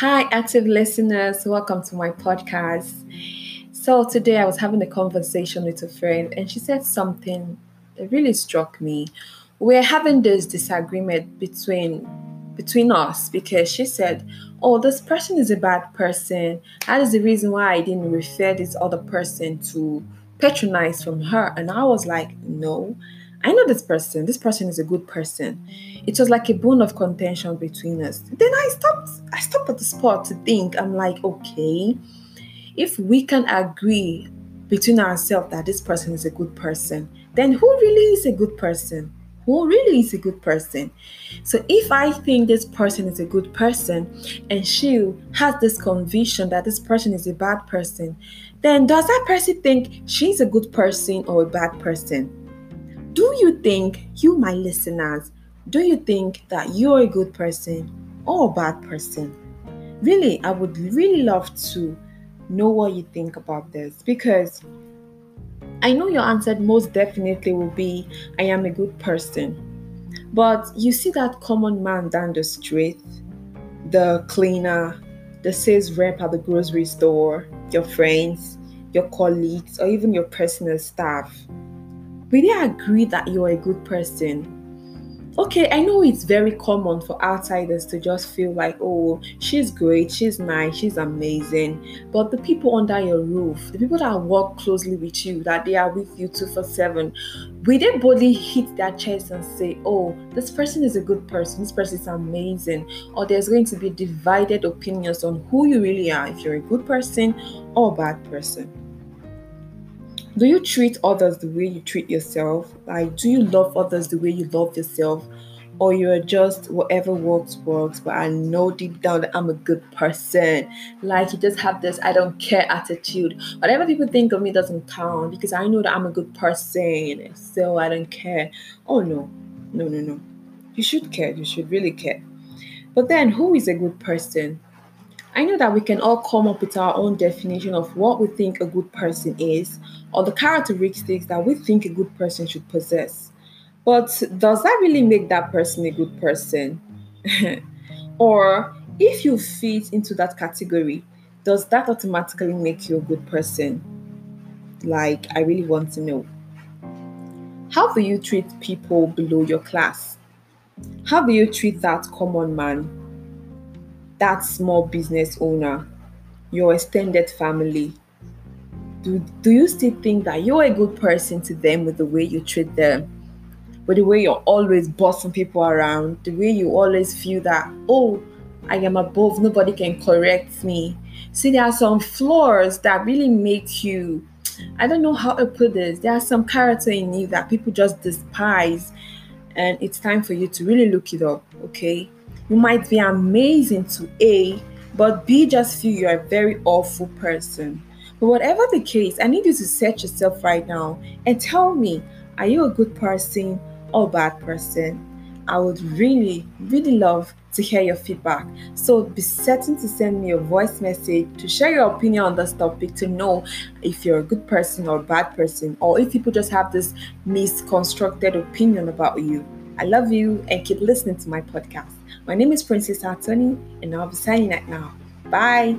Hi, active listeners. Welcome to my podcast. So, today I was having a conversation with a friend, and she said something that really struck me. We're having this disagreement between between us because she said, "Oh, this person is a bad person. That is the reason why I didn't refer this other person to patronize from her." And I was like, "No, I know this person. This person is a good person. It was like a bone of contention between us. Then I stopped. I stopped at the spot to think. I'm like, okay, if we can agree between ourselves that this person is a good person, then who really is a good person? Who really is a good person? So if I think this person is a good person and she has this conviction that this person is a bad person, then does that person think she's a good person or a bad person? Do you think, you, my listeners, do you think that you're a good person or a bad person? Really, I would really love to know what you think about this because I know your answer most definitely will be I am a good person. But you see that common man down the street, the cleaner, the sales rep at the grocery store, your friends, your colleagues, or even your personal staff will they agree that you're a good person? Okay, I know it's very common for outsiders to just feel like, oh, she's great, she's nice, she's amazing. But the people under your roof, the people that work closely with you, that they are with you two for seven, will they boldly hit their chest and say, oh, this person is a good person, this person is amazing? Or there's going to be divided opinions on who you really are, if you're a good person or a bad person. Do you treat others the way you treat yourself? Like, do you love others the way you love yourself? Or you're just whatever works, works, but I know deep down that I'm a good person. Like, you just have this I don't care attitude. Whatever people think of me doesn't count because I know that I'm a good person. So I don't care. Oh, no, no, no, no. You should care. You should really care. But then, who is a good person? I know that we can all come up with our own definition of what we think a good person is or the characteristics that we think a good person should possess. But does that really make that person a good person? or if you fit into that category, does that automatically make you a good person? Like, I really want to know. How do you treat people below your class? How do you treat that common man? That small business owner, your extended family, do, do you still think that you're a good person to them with the way you treat them? With the way you're always bossing people around, the way you always feel that, oh, I am above, nobody can correct me. See, there are some flaws that really make you, I don't know how to put this, there are some character in you that people just despise, and it's time for you to really look it up, okay? You might be amazing to A, but B just feel you're a very awful person. But whatever the case, I need you to set yourself right now and tell me are you a good person or bad person? I would really, really love to hear your feedback. So be certain to send me a voice message to share your opinion on this topic to know if you're a good person or a bad person, or if people just have this misconstructed opinion about you. I love you and keep listening to my podcast. My name is Princess Attorney, and I'll be signing out now. Bye.